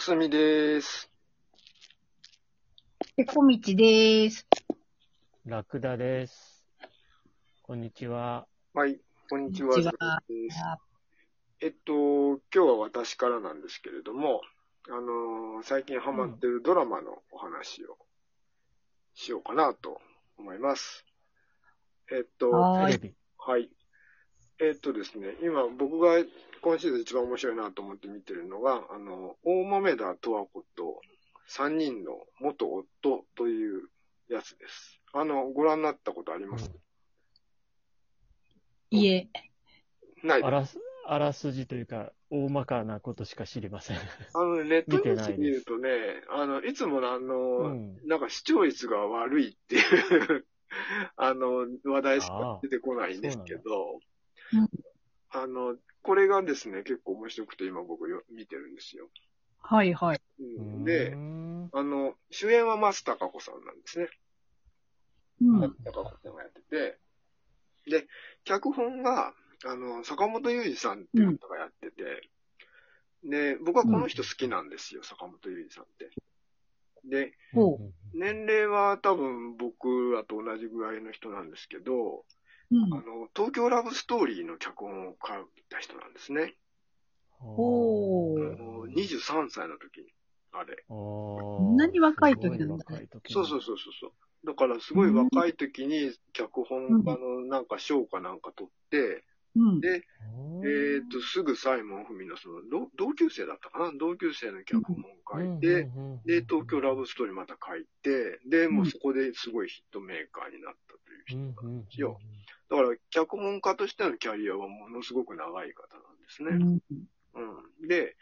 おすみです。ペコミチでーす。ラクダです。こんにちは。はい、こんにちは。ちはですえっと、今日は私からなんですけれども、あのー最近ハマってるドラマのお話をしようかなと思います。えっと。はい。えっとですね、今僕が今シーズン一番面白いなと思って見てるのが、あの、大豆田十和子と3人の元夫というやつです。あの、ご覧になったことあります、いえ。ないあらす、あらすじというか、大まかなことしか知りません。あの、ネットニュース見てないです見るとね、あの、いつものあの、うん。なんか視聴率が悪いっていう、あの、話題しか出てこないんですけどうん、あの、これがですね、結構面白くて今僕よ見てるんですよ。はいはい。うんであの、主演は松たか子さんなんですね。うん。松たか子さんがやってて、で、脚本が、あの、坂本雄二さんっていう方がやってて、で、僕はこの人好きなんですよ、坂本雄二さんって。で、ほ年齢は多分僕らと同じぐらいの人なんですけど、うん。あの、東京ラブストーリーの脚本を書いた人なんですね。ほーあの23歳の時に、あれ。こんなに若い時なんだねそうそうそうそうそう。だからすごい若い時に脚本家のなんか賞かなんか取って、うん。で、えっ、と、すぐサイモン・フミのその同同級生だったかな？同級生の脚本を書いて、で、東京ラブストーリーまた書いて、で、もうそこですごいヒットメーカーになったという人なんですよ。だから、脚本家としてのキャリアはものすごく長い方なんですね。うん。うん。で、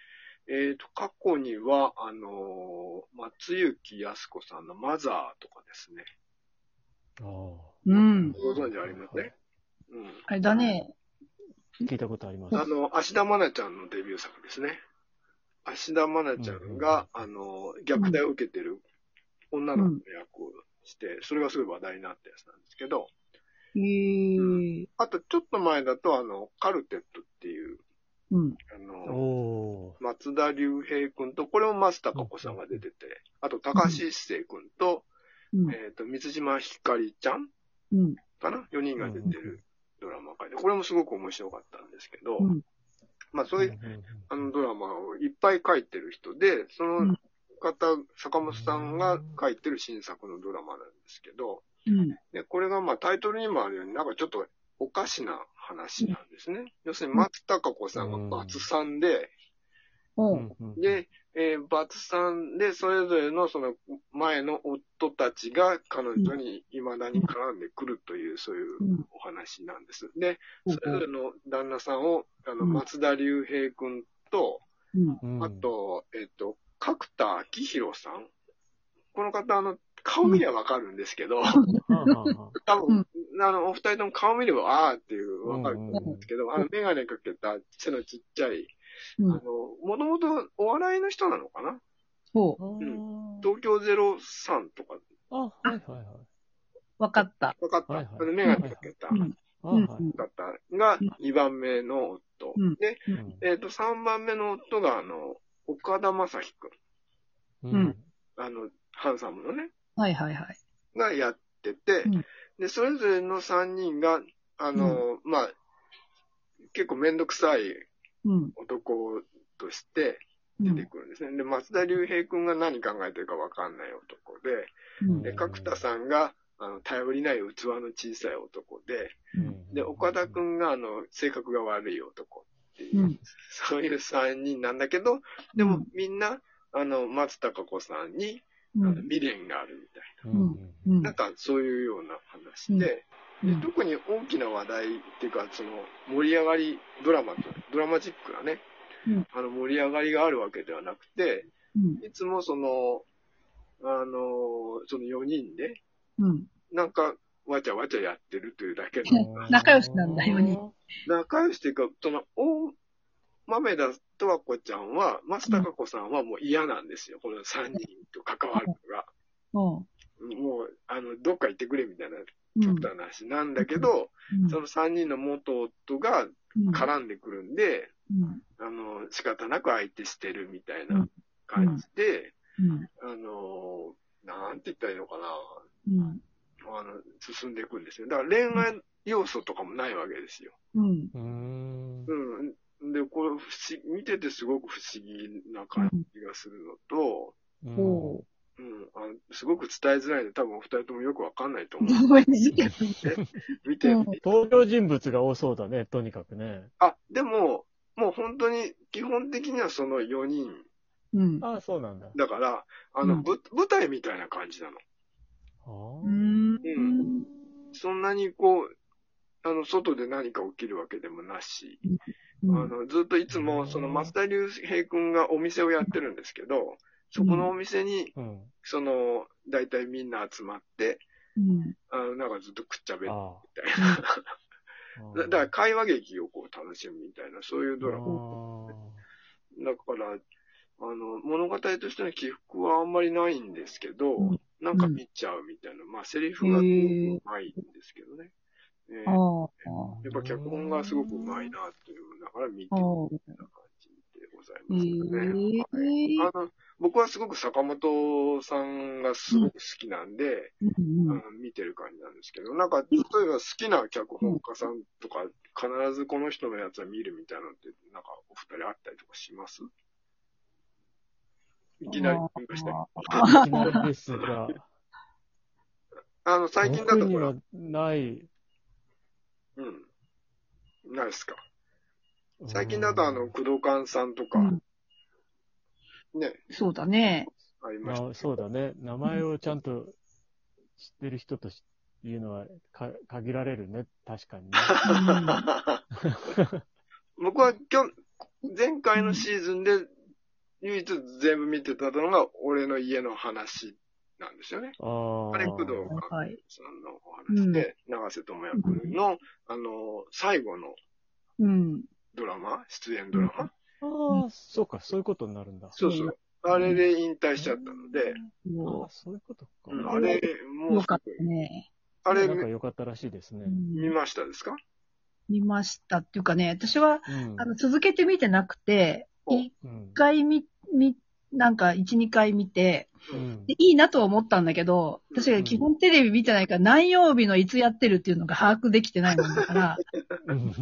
えっ、と、過去には、あのー松雪康子さんのマザーとかですね。うん。ご存知ありますね？うん。あれだね。聞いたことあります。あの、芦田愛菜ちゃんのデビュー作ですね。芦田愛菜ちゃんが、あの、虐待を受けてる女の子の役をして、それがすごい話題になったやつなんですけど、あとちょっと前だと、あの、カルテットっていう、うん。あの。松田龍平君と、これも松たか子さんが出てて、あと高橋一生君と、うん。えっ、と、三島ひかりちゃんうん。かな ?4 人が出てるドラマ会で、これもすごく面白かったんですけど、うん。まあそういう、あのドラマをいっぱい書いてる人で、その方、坂本さんが書いてる新作のドラマなんですけど、うん。でこれがまあタイトルにもあるように、なんかちょっとおかしな話なんですね。要するに松たか子さんがバツさんで、ほう。うんで、えーバツさんで、それぞれのその前の夫たちが彼女に未だに絡んでくるという、そういううん。お話なんです。で、それぞれの旦那さんを、あの、うん松田龍平君と、うん。うんあ、と、えっ、と、角田明宏さん。この方、あの、顔見りゃわかるんですけど、多分、あの、お二人とも顔見れば、あーっていう、わかると思うんですけど、んあの、メガネかけた背のちっちゃい、うん。あの、もともとお笑いの人なのかな？ほう。あん東京03とか、あ、はいはいはい。わかった。わかった。はいはいあの、メガネかけたうん。あうんはい方が2番目の夫。うんで、うんえっ、と、3番目の夫が、あの、岡田将生君。うんあの、ハンサムのね。はいはいはい。がやってて、うんで、それぞれの3人が、あの、まあ、結構めんどくさいうん。男として出てくるんですね。で、松田龍平君が何考えてるかわかんない男で、うん。で、角田さんが、あの、頼りない器の小さい男で、うんで、岡田君が、あの、性格が悪い男っていう、うんそういう3人なんだけど、でもみんな、あの、松たか子さんに、あのうん。未練があるみたいうんうんな。なんかそういうような話で、でうん特に大きな話題っていうか、その盛り上がり、ドラマと、ドラマチックなね、うんあの盛り上がりがあるわけではなくて、うん。いつもその、あの、その4人で、うん。なんか、わちゃわちゃやってるというだけの、仲良しなんだよね。仲良しっていうか、その、大豆田十和子ちゃんは、松たか子さんはもう嫌なんですよ。この3人と関わるのが。ほもう、あの、どっか行ってくれみたいな。極端な話なんだけど、うんその3人の元夫がうん絡んでくるんで、うん。あの、仕方なく相手してるみたいうんな感じで、うん。あの、なんて言ったらいいのかな。うん。あの、進んでいくんですよ。だから恋愛要素とかもないわけですよ。うん。うーん。これ不思議、見ててすごく不思議な感じがするのと、うんほうん、あのすごく伝えづらいんで、多分お二人ともよくわかんないと思う。見て、うん登場人物が多そうだね、とにかくね。あ、でも、もう本当に、基本的にはその4人。うん。ああ、そうなんだ。だから、あの、うんぶ舞台みたいな感じなの。あうーん。そんなにこう、あの、外で何か起きるわけでもなし、うんあの、ずっといつも、その、松田龍平君がお店をやってるんですけど、そこのお店に、うん。その、大体みんな集まって、うん。あの、なんかずっとくっちゃべるあみたいな。あ。だだから会話劇をこう楽しむみたいな、そういうドラマ。あだから、あの、物語としての起伏はあんまりないんですけど、うんなんか見ちゃうみたいな。まあ、セリフがすごくうまいんですけどね。えーああ。やっぱ脚本がすごくうまいなっていうのだから見てるような感じでございますよね。えはいあの僕はすごく坂本さんがすごく好きなんで、うんあの見てる感じなんですけど、なんか、例えば好きな脚本家さんとか、必ずこの人のやつは見るみたいなのって、なんかお二人あったりとかします？いきなり言いました。いきなりですが、あの、最近だとほら僕には、ない。うん。ないですか。最近だとあの、工藤勘さんとか、うんね、そうだね。ありましたまあ、そうだね。名前をちゃんと知ってる人としいうのはか限られるね。確かにね。僕は今日、前回のシーズンで唯一全部見てたのが俺の家の話なんですよね。あれ工藤はい。さんのお話で、長瀬智也君の、あの、最後のうん。ドラマ、出演ドラマ。ああ、そうか、そういうことになるんだ。そうそう。あれで引退しちゃったので、ああ、そそういうことか。うんあれ、う。もうよかったね。あれなんか良かったらしいですねう。ん見ましたですか？見ましたっていうかね、私は、うんあの、続けて見てなくて、お一うん回見、見、なんか一、二回見て、うん。でいいなとは思ったんだけど、私が基本テレビ見てないから何曜日のいつやってるっていうのが把握できてないもんだから、うん。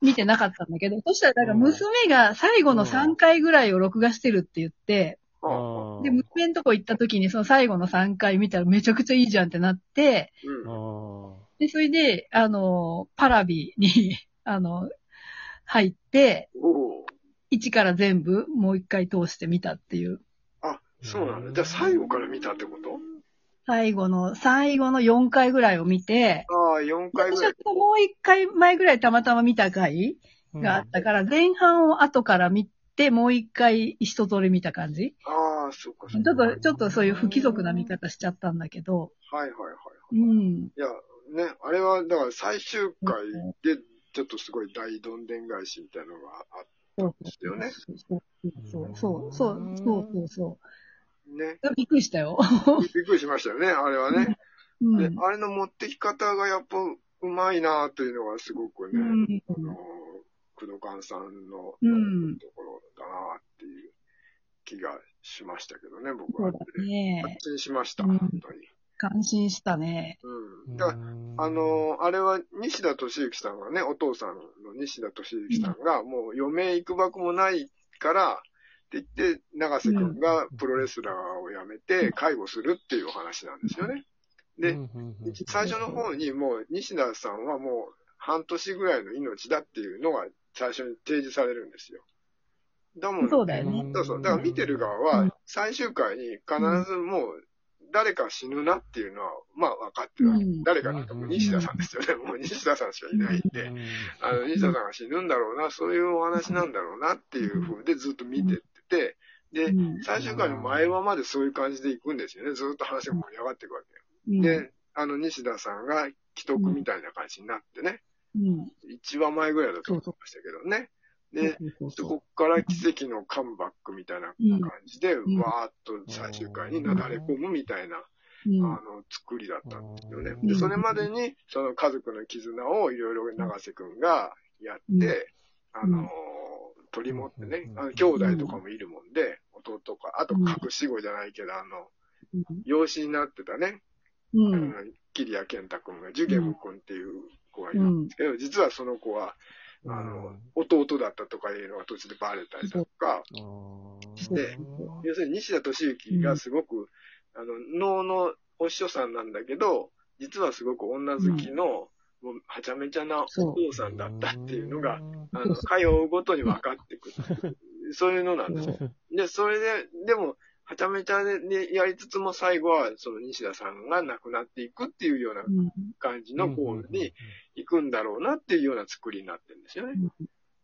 見てなかったんだけど、そしたらなんか娘が最後の3回ぐらいを録画してるって言って、で、娘んとこ行った時にその最後の3回見たらめちゃくちゃいいじゃんってなって、うん。あで、それで、あの、パラビに、あの、入って。一から全部もう一回通して見たっていう。あ、そうなんだ。じゃあ最後から見たってこと？最後の、最後の4回ぐらいを見て、ああ、4回ぐ私ら。はいもう一回前ぐらいたまたま見た回あ。があったから、前半を後から見て、もう一回一通り見た感じああ、そっかそっか。ちょっと、ちょっとそういう不規則な見方しちゃったんだけど、はいはいはい。うん。いや、ね、あれは、だから最終回で、ちょっとすごい大どんでん返しみたいなのがあっそうですよねそうそうそう、そう、そうそうそう。ね。びっくりしたよ。びっくりしましたよね、あれはね。うん。であれの持ってき方がやっぱうまいなというのがすごくね、うんあの、工藤勘さんのうんところだなっていう気がしましたけどね、僕は。ね感。心しました、うん本当に。感心したね。うん。だからあ、の、あれは西田敏行さんがね、お父さんの西田敏行さんが、もう余命いくばくもないから、って言って、長瀬くんがプロレスラーを辞めて介護するっていうお話なんですよね。で、最初の方にもう西田さんはもう半年ぐらいの命だっていうのが最初に提示されるんですよ。だもんそうだよね。そうそう。だから見てる側うはん、最終回に必ずもう、誰か死ぬなっていうのは、まあ分かってるわけ。うん誰かなんかもう西田さんですよね。もう西田さんしかいないんで、あの、西田さんが死ぬんだろうな、そういうお話なんだろうなっていう風でずっと見てってて、でう、ん最終回の前話までそういう感じで行くんですよね。ずっと話が盛り上がっていくわけ。うんで、あの、西田さんが既得みたいな感じになってね、うん。1話前ぐらいだと思いましたけどね。で、そこから奇跡のカムバックみたいな感じで、ん。わーっと最終回になだれ込むみたいな、うん。あの、作りだったんですよね。うん。で、それまでに、その家族の絆をいろいろ長瀬くんがやって、あのー取り持ってねう、ん。あの兄弟とかもいるもんで、弟とか、あと隠し子じゃないけど、あの、養子になってたね。桐谷健太君が、ジュゲム君っていう子がいるんですけど、実はその子は、あの、弟だったとかいうのが途中でバレたりとか、で要するに西田敏行がすごく、あの、能のお師匠さんなんだけど、実はすごく女好きの、もうはちゃめちゃなお父さんだったっていうのが、あの、通うごとに分かってくる。そういうのなんですよ。で、それで、でも、はちゃめちゃででやりつつも最後は、その西田さんが亡くなっていくっていうようなうん。感じの方に行くんだろうなっていうような作りになってるんですよね。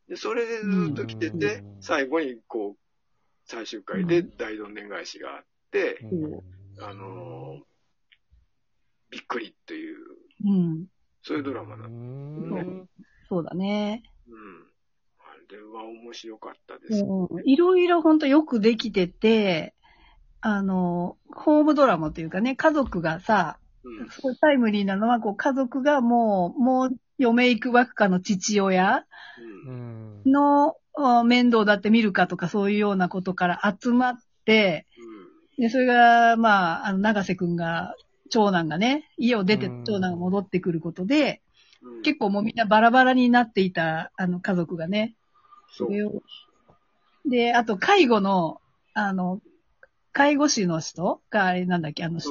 で、それでずっと来ててう、ん最後にこう、最終回で大どんでん返しがあって、あのーびっくりっていう、うん。そういうドラマだ。ううんんそうだね。あれは面白かったです。うんいろいろほんとよくできてて、あの、ホームドラマというかね、家族がさ、うん。すごいタイムリーなのは、こう、家族がもう、もう、嫁行くばくかの父親のあ面倒だって見るかとか、そういうようなことから集まって、で、それが、まあ、あの、長瀬くんが、長男がね、家を出てうん長男が戻ってくることで、うん。結構もうみんなバラバラになっていた、あの、家族がね。そうそ。れをで、あと、介護の、あの、介護士の人が、あれなんだっけ、あの人？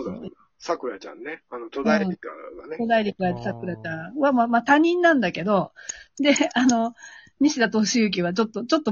さくらちゃんね。あの、戸田恵梨香がね。古代陸がさくらちゃんは、まあ、まあ、他人なんだけど、で、あの、西田敏行はちょっと、ちょっと